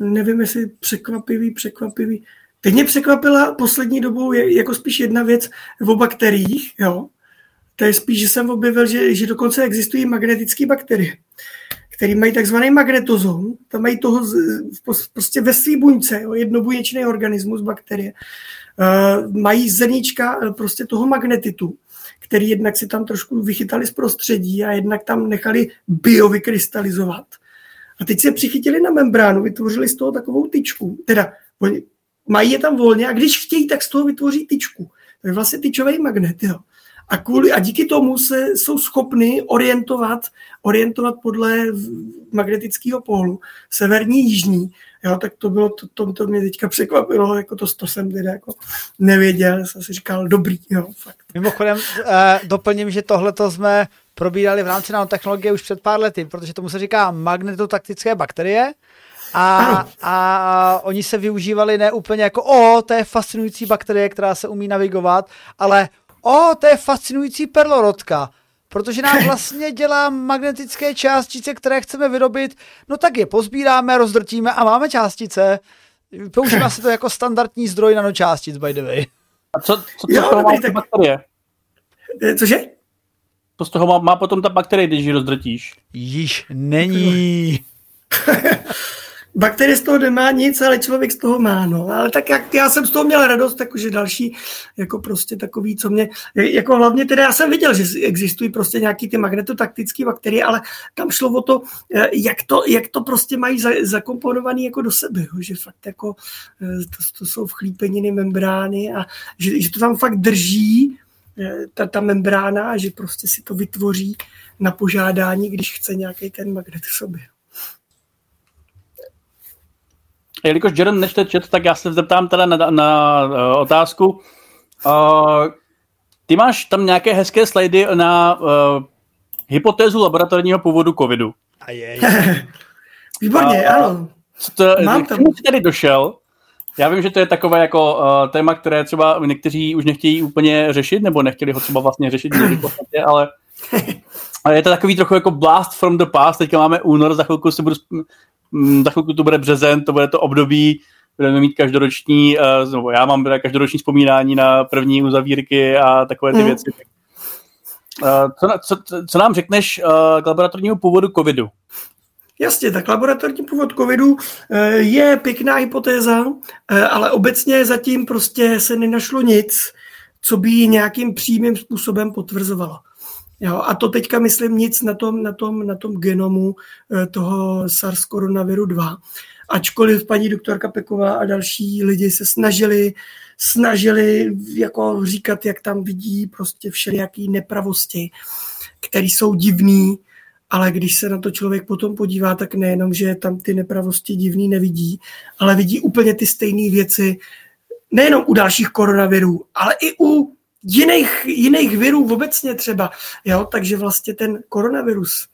nevím, jestli překvapivý, překvapivý. Teď mě překvapila poslední dobou je, jako spíš jedna věc o bakteriích, jo. To je spíš, že jsem objevil, že, že dokonce existují magnetické bakterie, které mají takzvaný magnetozom, tam mají toho prostě ve své buňce, jo, jednobuněčný organismus bakterie, uh, mají zrnička prostě toho magnetitu který jednak si tam trošku vychytali z prostředí a jednak tam nechali biovykrystalizovat. A teď se přichytili na membránu, vytvořili z toho takovou tyčku. Teda oni mají je tam volně a když chtějí, tak z toho vytvoří tyčku. To je vlastně tyčový magnet. Jo. A, kvůli, a díky tomu se jsou schopny orientovat, orientovat podle magnetického pólu, severní, jižní. Jo, tak to bylo, to, to, to mě teďka překvapilo, jako to, to jsem teda jako nevěděl, jsem si říkal, dobrý, jo, fakt. Mimochodem, eh, doplním, že tohle to jsme probírali v rámci nanotechnologie už před pár lety, protože tomu se říká magnetotaktické bakterie A, a oni se využívali ne úplně jako, o, to je fascinující bakterie, která se umí navigovat, ale o, to je fascinující perlorodka, protože nám vlastně dělá magnetické částice, které chceme vyrobit, no tak je pozbíráme, rozdrtíme a máme částice. Používá se to jako standardní zdroj nanočástic, by the way. A co, co, co jo, toho má tak... bakterie? Eh, cože? To z toho má, má potom ta bakterie, když ji rozdrtíš. Již není. *laughs* Bakterie z toho nemá nic, ale člověk z toho má, no. Ale tak jak já jsem z toho měl radost, takže další, jako prostě takový, co mě, jako hlavně teda já jsem viděl, že existují prostě nějaký ty magnetotaktické bakterie, ale tam šlo o to, eh, jak to, jak to prostě mají za, zakomponovaný jako do sebe, jo. že fakt jako eh, to, to jsou vchlípeniny membrány a že, že to tam fakt drží eh, ta, ta membrána a že prostě si to vytvoří na požádání, když chce nějaký ten magnet v sobě. Jelikož Jaron nečte chat, tak já se zeptám teda na, na uh, otázku. Uh, ty máš tam nějaké hezké slidy na uh, hypotézu laboratorního původu covidu. A je, je. *laughs* Výborně, uh, ano. Co to, Mám tam. Jsi tady došel? Já vím, že to je takové jako uh, téma, které třeba někteří už nechtějí úplně řešit, nebo nechtěli ho třeba vlastně řešit v *clears throat* podstatě, ale, *laughs* ale je to takový trochu jako blast from the past. Teďka máme únor, za chvilku se budu za chvilku to bude březen, to bude to období, budeme mít každoroční, uh, nebo já mám každoroční vzpomínání na první uzavírky a takové ty mm. věci. Uh, co, co, co nám řekneš uh, k laboratornímu původu covidu? Jasně, tak laboratorní původ covidu je pěkná hypotéza, ale obecně zatím prostě se nenašlo nic, co by ji nějakým přímým způsobem potvrzovalo. Jo, a to teďka myslím nic na tom, na tom, na tom genomu eh, toho SARS koronaviru 2. Ačkoliv paní doktorka Peková a další lidi se snažili, snažili jako říkat, jak tam vidí prostě všelijaký nepravosti, které jsou divný, ale když se na to člověk potom podívá, tak nejenom, že tam ty nepravosti divný nevidí, ale vidí úplně ty stejné věci, nejenom u dalších koronavirů, ale i u jiných, jiných virů obecně třeba. Jo? Takže vlastně ten koronavirus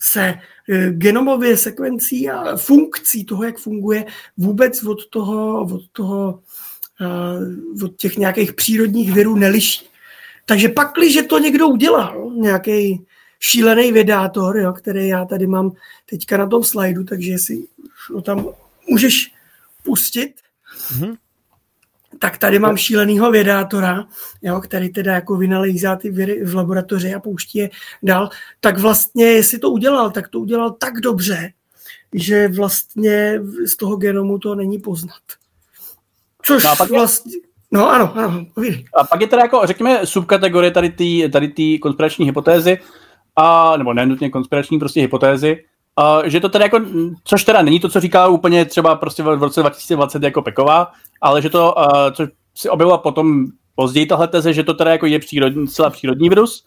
se e, genomově sekvencí a funkcí toho, jak funguje, vůbec od toho, od toho, e, od těch nějakých přírodních virů neliší. Takže pak, když to někdo udělal, nějaký šílený vědátor, jo, který já tady mám teďka na tom slajdu, takže si ho tam můžeš pustit, mm-hmm tak tady mám šílenýho vědátora, jo, který teda jako vynalezá ty viry v laboratoři a pouští je dál, tak vlastně, jestli to udělal, tak to udělal tak dobře, že vlastně z toho genomu to není poznat. Což no a pak vlastně... No ano, ano, povídej. A pak je teda jako, řekněme, subkategorie tady té tady konspirační hypotézy, a, nebo ne nutně konspirační prostě hypotézy, Uh, že to teda jako, což teda není to, co říká úplně třeba prostě v roce 2020 jako Peková, ale že to, uh, co si objevila potom později tahle teze, že to teda jako je přírodní, celá přírodní virus,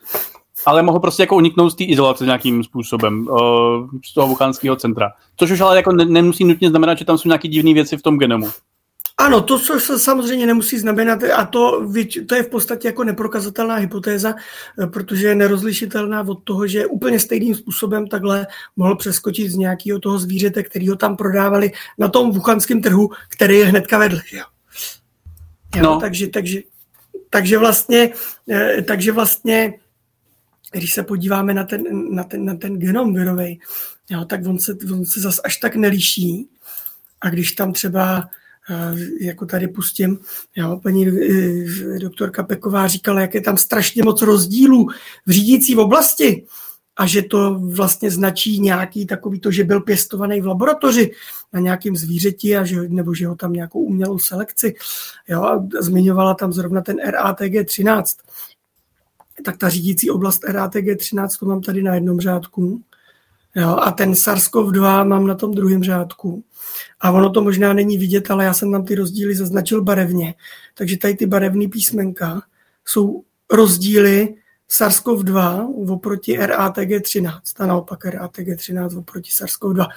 ale mohl prostě jako uniknout z té izolace nějakým způsobem uh, z toho vuchánského centra. Což už ale jako ne, nemusí nutně znamenat, že tam jsou nějaké divné věci v tom genomu. Ano, to, co se samozřejmě nemusí znamenat, a to, to je v podstatě jako neprokazatelná hypotéza, eh, protože je nerozlišitelná od toho, že úplně stejným způsobem takhle mohl přeskočit z nějakého toho zvířete, který ho tam prodávali na tom vuchanském trhu, který je hnedka vedle. Jo? Jo, no. takže, takže, takže, vlastně, eh, takže vlastně, když se podíváme na ten, na ten, na ten genom virovej, jo, tak on se, on se zas až tak nelíší. A když tam třeba jako tady pustím, jo, paní eh, doktorka Peková říkala, jak je tam strašně moc rozdílů v řídící oblasti a že to vlastně značí nějaký takový to, že byl pěstovaný v laboratoři na nějakým zvířeti a že, nebo že ho tam nějakou umělou selekci. Jo, a zmiňovala tam zrovna ten RATG13. Tak ta řídící oblast RATG13 to mám tady na jednom řádku. Jo, a ten SARS-CoV-2 mám na tom druhém řádku. A ono to možná není vidět, ale já jsem tam ty rozdíly zaznačil barevně. Takže tady ty barevné písmenka jsou rozdíly SARS-CoV-2 oproti RATG13 a naopak RATG13 oproti SARS-CoV-2.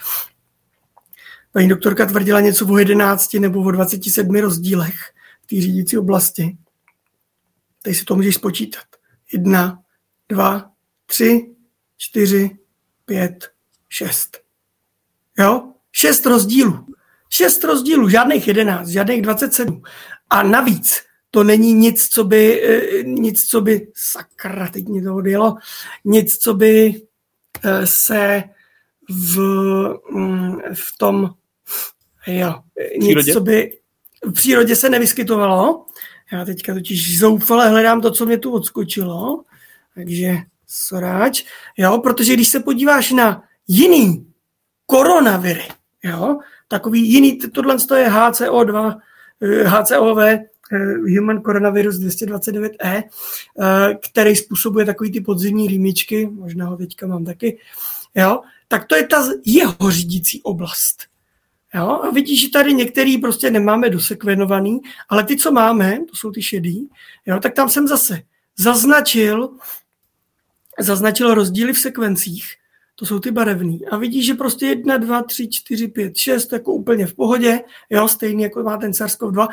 Paní doktorka tvrdila něco o 11 nebo o 27 rozdílech v té řídící oblasti. Tady si to můžeš spočítat. 1, 2, 3, 4, 5, 6. Jo? Šest rozdílů. Šest rozdílů, žádných jedenáct, žádných 27. A navíc to není nic, co by, eh, nic, co by, sakra, teď mě to odjelo, nic, co by eh, se v, mm, v tom, jo, nic, co by v přírodě se nevyskytovalo. Já teďka totiž zoufale hledám to, co mě tu odskočilo, takže soráč, jo, protože když se podíváš na jiný koronaviry, jo, takový jiný, tohle je HCO2, HCOV, eh, Human Coronavirus 229E, eh, který způsobuje takový ty podzimní rýmičky, možná ho teďka mám taky, jo, tak to je ta jeho řídící oblast. Jo? A vidíš, že tady některý prostě nemáme dosekvenovaný, ale ty, co máme, to jsou ty šedý, jo, tak tam jsem zase zaznačil, zaznačil rozdíly v sekvencích, to jsou ty barevný. A vidíš, že prostě jedna, dva, tři, čtyři, pět, šest, jako úplně v pohodě, jo, stejný jako má ten SARS-CoV-2.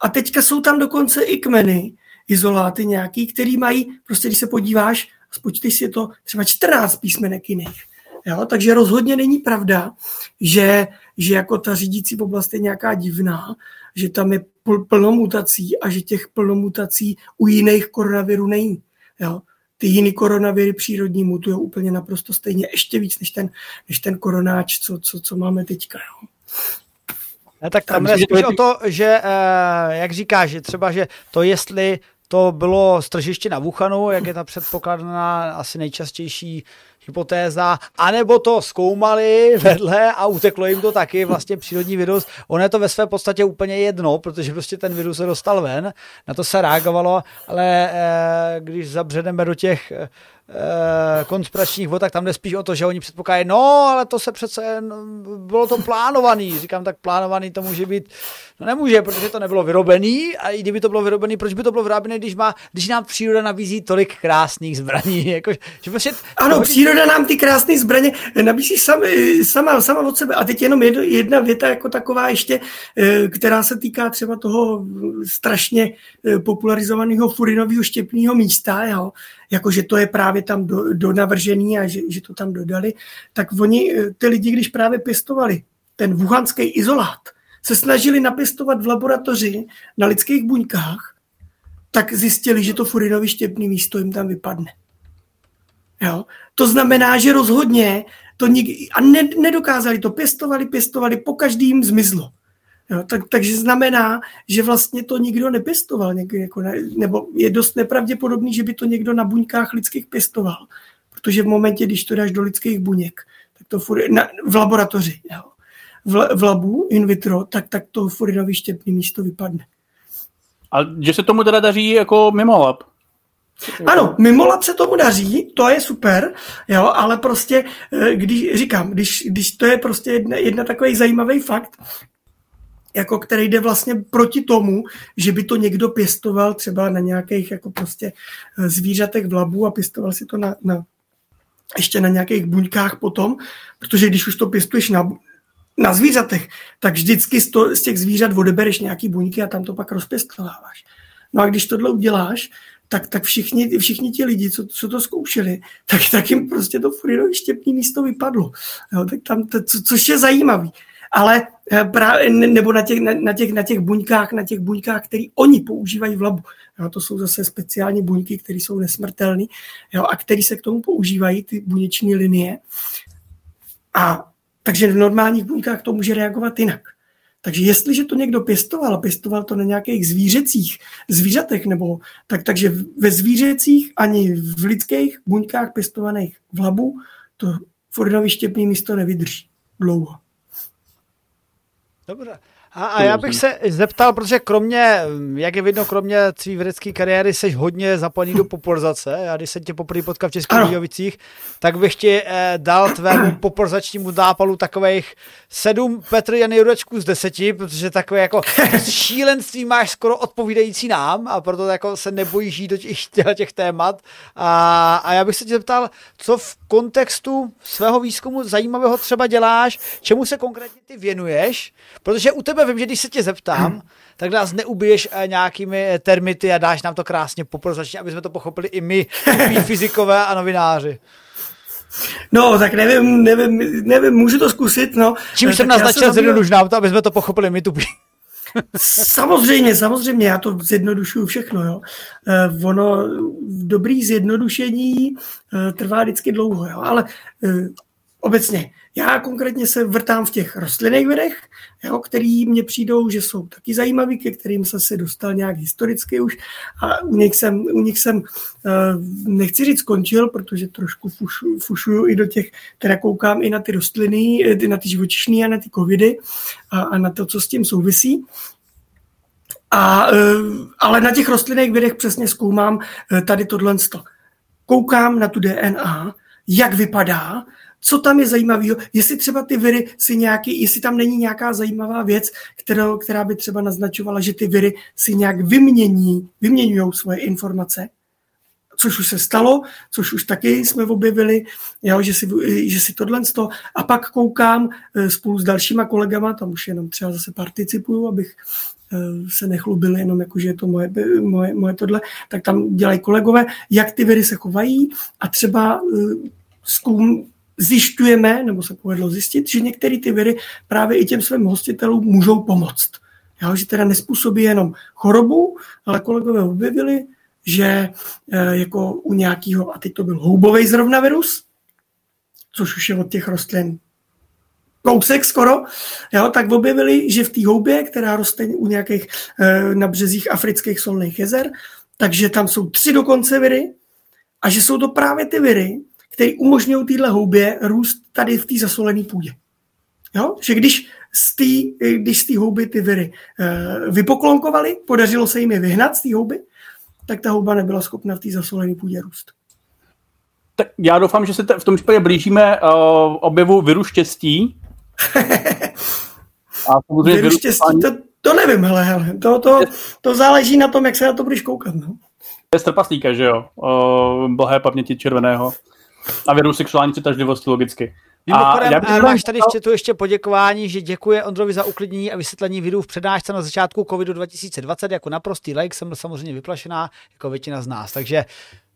A teďka jsou tam dokonce i kmeny, izoláty nějaký, který mají, prostě když se podíváš, spočtej si je to třeba 14 písmenek jiných. Jo? Takže rozhodně není pravda, že, že jako ta řídící oblast je nějaká divná, že tam je plno mutací a že těch plno mutací u jiných koronavirů není. Jo? Ty jiný koronaviry přírodní mutují úplně naprosto stejně, ještě víc než ten, než ten koronáč, co, co, co máme teďka. Jo? Ne, tak tam je spíš o to, že, eh, jak říkáš, že třeba, že to jestli to bylo stržiště na Wuhanu, jak je ta předpokladná asi nejčastější hypotéza, anebo to zkoumali vedle a uteklo jim to taky, vlastně přírodní virus. Ono je to ve své podstatě úplně jedno, protože prostě ten virus se dostal ven, na to se reagovalo, ale eh, když zabředeme do těch Eh, konspiračních vod, tak tam jde spíš o to, že oni předpokládají, no, ale to se přece, no, bylo to plánovaný. Říkám, tak plánovaný to může být, no nemůže, protože to nebylo vyrobený a i kdyby to bylo vyrobený, proč by to bylo vyrobené, když, má, když nám příroda nabízí tolik krásných zbraní. *laughs* Jako, že prostě, ano, to... příroda nám ty krásné zbraně nabízí sam, sama, sama od sebe. A teď jenom jedno, jedna věta jako taková ještě, eh, která se týká třeba toho strašně eh, popularizovaného furinového štěpného místa, jo jakože to je právě tam do, do navržený a že, že to tam dodali, tak oni, eh, ty lidi, když právě pěstovali ten wuhanský izolát, se snažili napěstovat v laboratoři na lidských buňkách, tak zjistili, že to furinový štěpný místo jim tam vypadne. Jo? To znamená, že rozhodně to nik- a ne, nedokázali to, pěstovali, pěstovali, po každým zmizlo. Jo, tak, takže znamená, že vlastně to nikdo nepěstoval, někdo, jako ne, nebo je dost nepravděpodobný, že by to někdo na buňkách lidských pěstoval. Protože v momentě, když to dáš do lidských buněk, tak to furi, na, v laboratoři, jo, v, v labu in vitro, tak, tak to furinový štěpný místo vypadne. A že se tomu teda daří jako mimo lab? Ano, mimo lab se tomu daří, to je super, jo, ale prostě, eh, když říkám, když, když to je prostě jedna, jedna takový zajímavý fakt, jako který jde vlastně proti tomu, že by to někdo pěstoval třeba na nějakých jako prostě eh, zvířatech v labu a pěstoval si to na, na ještě na nějakých buňkách potom, protože když už to pěstuješ na, na zvířatech, tak vždycky z, to, z těch zvířat odebereš nějaký buňky a tam to pak rozpěstováváš. No a když tohle uděláš, tak, tak všichni, všichni ti lidi, co, co to zkoušeli, tak, tak jim prostě to Furinový štěpný místo vypadlo. Jo, tak tam, to, co, což je zajímavý ale eh, právě, nebo na těch, na, těch, na těch buňkách, na těch buňkách, které oni používají v labu. Jo, to jsou zase speciální buňky, které jsou nesmrtelné a které se k tomu používají, ty buněční linie. A takže v normálních buňkách to může reagovat jinak. Takže jestliže to někdo pěstoval, pěstoval to na nějakých zvířecích, zvířatech, nebo tak, takže ve zvířecích ani v lidských buňkách pěstovaných v labu to Fordovi štěpný místo nevydrží dlouho. Dobře. A, a já bych se zeptal, protože kromě, jak je vidno, kromě tvý vědecké kariéry, jsi hodně zapojený do popularizace. Já když jsem tě poprvé potkal v Českých Budějovicích, tak bych ti eh, dal tvému *clears throat* popularizačnímu zápalu takových sedm Petr Jany Jurečků z deseti, protože takové jako *laughs* šílenství máš skoro odpovídající nám a proto jako se nebojíš jít do těch, těch témat. A, a já bych se tě zeptal, co v kontextu svého výzkumu zajímavého třeba děláš, čemu se konkrétně ty věnuješ, protože u tebe vím, že když se tě zeptám, *clears throat* tak nás neubiješ eh, nějakými eh, termity a dáš nám to krásně poprozačně, aby jsme to pochopili i my, *laughs* fyzikové a novináři. No, tak nevím, nevím, nevím, můžu to zkusit, no. Čím jsem naznačil zjednodušná, to, aby jsme to pochopili my tupí. *laughs* Samozřejmě, samozřejmě, já to zjednodušuju všechno. Jo. Eh, ono, dobrý zjednodušení eh, trvá vždycky dlouho, jo. ale eh, obecně, já konkrétně se vrtám v těch rostlinných vědech, jo, který mně přijdou, že jsou taky zajímavý, ke kterým jsem se dostal nějak historicky už a u nich jsem, u nich jsem nechci říct skončil, protože trošku fušu, fušuju i do těch, teda koukám i na ty rostliny, na ty živočišní a na ty covidy a, a na to, co s tím souvisí. A, ale na těch rostlinných vědech přesně zkoumám tady tohle. Koukám na tu DNA, jak vypadá, co tam je zajímavého, jestli třeba ty viry si nějaký, jestli tam není nějaká zajímavá věc, kterou, která by třeba naznačovala, že ty viry si nějak vymění, vyměňují svoje informace, což už se stalo, což už taky jsme objevili, jo, že, si, že si tohle sto. A pak koukám eh, spolu s dalšíma kolegama, tam už jenom třeba zase participuju, abych eh, se nechlubil jenom jako, že je to moje, moje, moje tohle, tak tam dělají kolegové, jak ty viry se chovají a třeba eh, zkoum, zjišťujeme, nebo se povedlo zjistit, že některé ty viry právě i těm svým hostitelům můžou pomoct. Jo, že teda nespůsobí jenom chorobu, ale kolegové objevili, že e, jako u nějakého, a teď to byl houbový zrovna virus, což už je od těch rostlin kousek skoro, jo, tak objevili, že v té houbě, která roste u nějakých e, na březích afrických solných jezer, takže tam jsou tři dokonce viry a že jsou to právě ty viry, které umožňují téhle houbě růst tady v té zasolené půdě. Jo? Že když z té když z té houby ty viry e, vypoklonkovaly, podařilo se jim je vyhnat z té houby, tak ta houba nebyla schopna v té zasolené půdě růst. Tak já doufám, že se v tom případě blížíme uh, objevu viru štěstí. *laughs* A samozřejmě viru štěstí, to, to nevím, hele, hele. To, to, to záleží na tom, jak se na to budeš koukat. No. To je strpaslíka, že jo? Uh, blahé paměti červeného. A viru sexuální citažlivosti logicky. Mimochodem, a já máš tady v chatu ještě poděkování, že děkuje Ondrovi za uklidnění a vysvětlení videu v přednášce na začátku covidu 2020. Jako naprostý like jsem byl samozřejmě vyplašená, jako většina z nás. Takže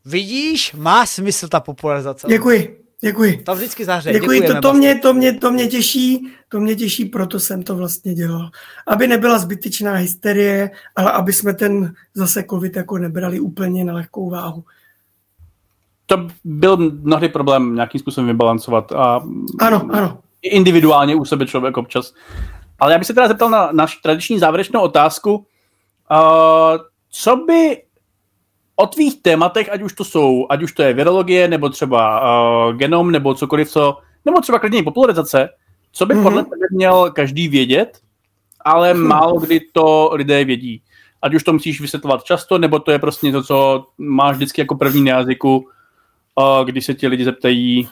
vidíš, má smysl ta popularizace. Děkuji. Děkuji. To vždycky zahře. Děkuji, to, to, mě, to, mě, to mě těší, to mě těší, proto jsem to vlastně dělal. Aby nebyla zbytečná hysterie, ale aby jsme ten zase covid jako nebrali úplně na lehkou váhu to byl mnohdy problém nějakým způsobem vybalancovat. A ano, ano. Individuálně u sebe člověk občas. Ale já bych se teda zeptal na naši tradiční závěrečnou otázku. Uh, co by o tvých tématech, ať už to jsou, ať už to je virologie, nebo třeba uh, genom, nebo cokoliv, co, nebo třeba klidně popularizace, co by mm-hmm. podle tebe měl každý vědět, ale mm-hmm. málo kdy to lidé vědí. Ať už to musíš vysvětlovat často, nebo to je prostě to, co máš vždycky jako první na jazyku, když se ti lidi zeptají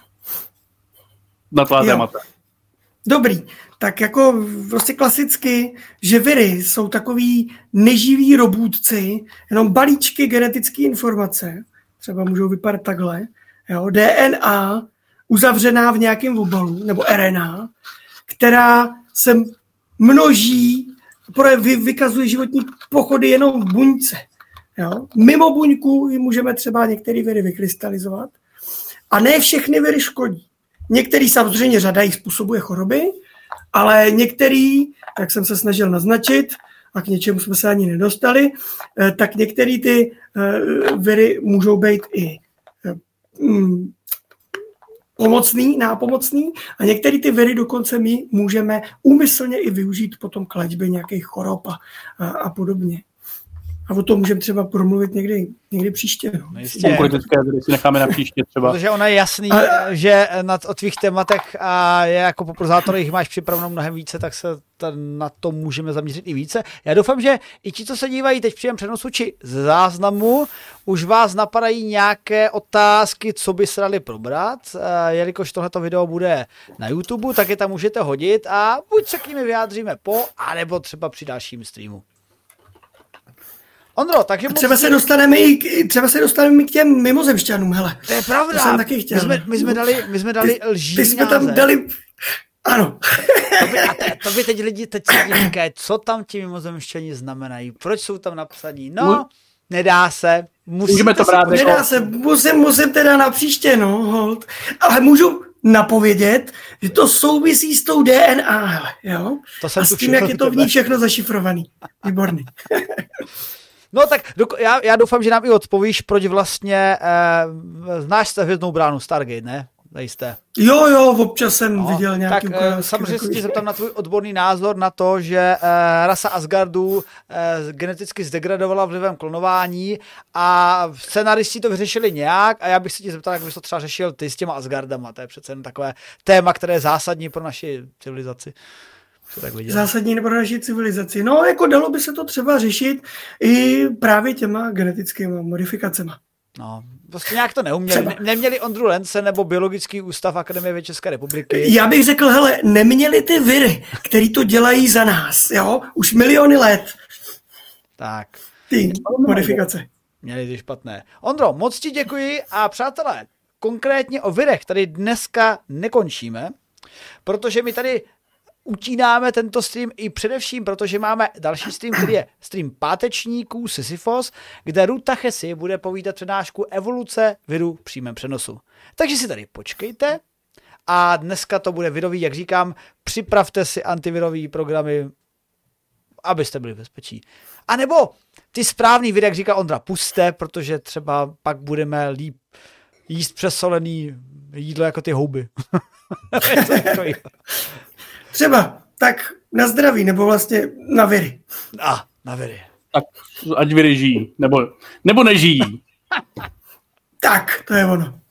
na tvá témata. Dobrý, tak jako prostě klasicky, že viry jsou takový neživí robůtci, jenom balíčky genetické informace, třeba můžou vypadat takhle, jo, DNA uzavřená v nějakém obalu, nebo RNA, která se množí, vykazuje životní pochody jenom v buňce. Jo? Mimo buňku můžeme třeba některé viry vykrystalizovat a ne všechny viry škodí. Některý samozřejmě řada jich způsobuje choroby, ale některý, jak jsem se snažil naznačit, a k něčemu jsme se ani nedostali, eh, tak některé ty eh, viry můžou být i eh, mm, pomocný, nápomocný a některé ty viry dokonce my můžeme úmyslně i využít potom k léčbě nějakých chorob a, a, a podobně. A o tom můžeme třeba promluvit někdy, někdy příště. No. no politické si necháme na příště třeba. Protože ono je jasný, a... že na, o tvých tématech a je jako popularizátor jich máš připraveno mnohem více, tak se ta, na to můžeme zaměřit i více. Já doufám, že i ti, co se dívají teď příjem přenosu či z záznamu, už vás napadají nějaké otázky, co by se dali probrat, jelikož tohleto video bude na YouTube, tak je tam můžete hodit a buď se k nimi vyjádříme po, anebo třeba při dalším streamu. Ondro, takže moc... třeba se dostaneme i k, třeba se dostaneme i k těm mimozemšťanům, hele. To je pravda. To jsem taky chtěl. My jsme, my jsme dali, my jsme dali ty, lží Ty jsme tam dali, ano. to, by, a te, to by teď lidi teď si říkají, co tam ti mimozemšťani znamenají, proč jsou tam napsaní, no... nedá se. Můžeme to brát. Nedá jako... se, musím, musím teda na příště, no, hold. Ale můžu napovědět, že to souvisí s tou DNA, hele, jo? To jsem A s tím, jak je to v ní všechno zašifrovaný. Výborný. *laughs* No tak já, já doufám, že nám i odpovíš, proč vlastně eh, znáš se hvězdnou bránu Stargate, ne? Nejste. Jo, jo, občas jsem no, viděl nějaký Tak uh, samozřejmě se ti zeptám na tvůj odborný názor na to, že uh, rasa Asgardu uh, geneticky zdegradovala vlivem klonování a scenaristi to vyřešili nějak a já bych se ti zeptal, jak bys to třeba řešil ty s těma Asgardama. To je přece jen takové téma, které je zásadní pro naši civilizaci. Tak zásadní pro naši civilizaci. No, jako dalo by se to třeba řešit i právě těma genetickými modifikacemi. No, prostě nějak to neuměli. Ne, neměli Ondru Lence nebo Biologický ústav Akademie České republiky. Já bych řekl, hele, neměli ty viry, který to dělají za nás, jo? Už miliony let. Tak. Ty modifikace. Měli ty špatné. Ondro, moc ti děkuji a přátelé, konkrétně o virech tady dneska nekončíme, protože my tady utínáme tento stream i především, protože máme další stream, který je stream pátečníků Sisyphos, kde Ruta Chesi bude povídat přednášku evoluce viru v přímém přenosu. Takže si tady počkejte a dneska to bude virový, jak říkám, připravte si antivirový programy, abyste byli bezpečí. A nebo ty správný viry, jak říká Ondra, puste, protože třeba pak budeme líp jíst přesolený jídlo jako ty houby. *laughs* Třeba, tak na zdraví, nebo vlastně na viry. A, na viry. Tak ať viry žijí, nebo, nebo nežijí. tak, to je ono.